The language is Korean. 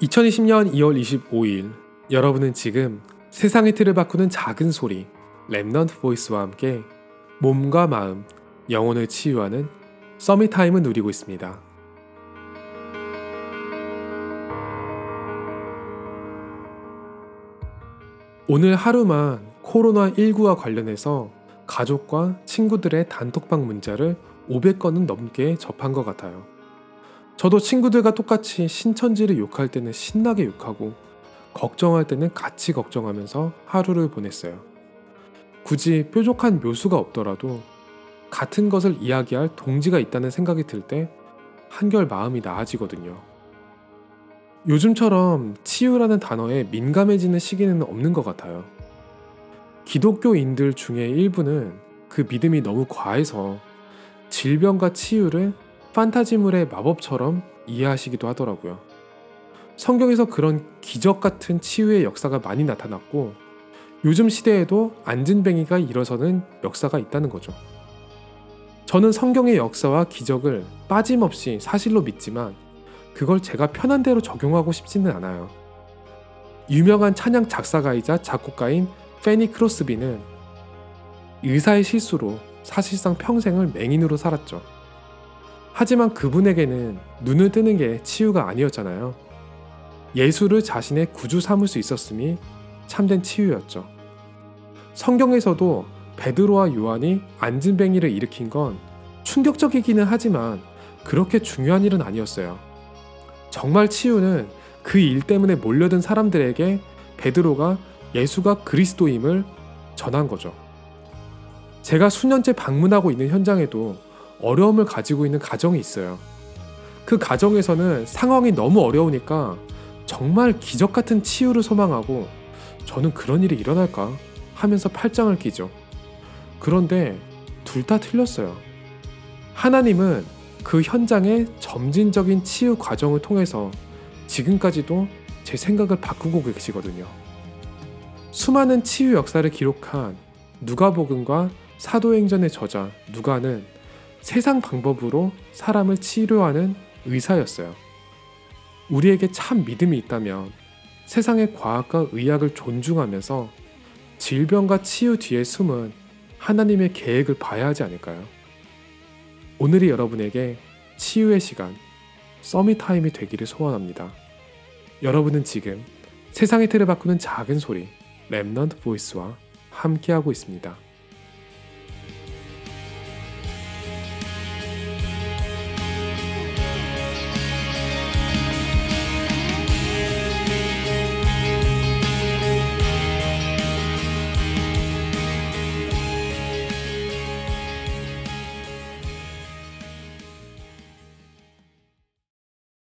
2020년 2월 25일 여러분은 지금 세상의 틀을 바꾸는 작은 소리 Remnant Voice와 함께 몸과 마음, 영혼을 치유하는 Summit Time을 누리고 있습니다. 오늘 하루만 코로나19와 관련해서 가족과 친구들의 단톡방 문자를 500건은 넘게 접한 것 같아요. 저도 친구들과 똑같이 신천지를 욕할 때는 신나게 욕하고 걱정할 때는 같이 걱정하면서 하루를 보냈어요. 굳이 뾰족한 묘수가 없더라도 같은 것을 이야기할 동지가 있다는 생각이 들 때 한결 마음이 나아지거든요. 요즘처럼 치유라는 단어에 민감해지는 시기는 없는 것 같아요. 기독교인들 중에 일부는 그 믿음이 너무 과해서 질병과 치유를 판타지물의 마법처럼 이해하시기도 하더라고요. 성경에서 그런 기적 같은 치유의 역사가 많이 나타났고 요즘 시대에도 안진뱅이가 일어서는 역사가 있다는 거죠. 저는 성경의 역사와 기적을 빠짐없이 사실로 믿지만 그걸 제가 편한 대로 적용하고 싶지는 않아요. 유명한 찬양 작사가이자 작곡가인 페니 크로스비는 의사의 실수로 사실상 평생을 맹인으로 살았죠. 하지만 그분에게는 눈을 뜨는 게 치유가 아니었잖아요. 예수를 자신의 구주 삼을 수 있었음이 참된 치유였죠. 성경에서도 베드로와 요한이 안진뱅이를 일으킨 건 충격적이기는 하지만 그렇게 중요한 일은 아니었어요. 정말 치유는 그 일 때문에 몰려든 사람들에게 베드로가 예수가 그리스도임을 전한 거죠. 제가 수년째 방문하고 있는 현장에도 어려움을 가지고 있는 가정이 있어요. 그 가정에서는 상황이 너무 어려우니까 정말 기적 같은 치유를 소망하고 저는 그런 일이 일어날까 하면서 팔짱을 끼죠. 그런데 둘 다 틀렸어요. 하나님은 그 현장의 점진적인 치유 과정을 통해서 지금까지도 제 생각을 바꾸고 계시거든요. 수많은 치유 역사를 기록한 누가복음과 사도행전의 저자 누가는 세상 방법으로 사람을 치료하는 의사였어요. 우리에게 참 믿음이 있다면 세상의 과학과 의학을 존중하면서 질병과 치유 뒤에 숨은 하나님의 계획을 봐야 하지 않을까요? 오늘이 여러분에게 치유의 시간, Summit Time이 되기를 소원합니다. 여러분은 지금 세상의 틀을 바꾸는 작은 소리, Remnant Voice와 함께하고 있습니다.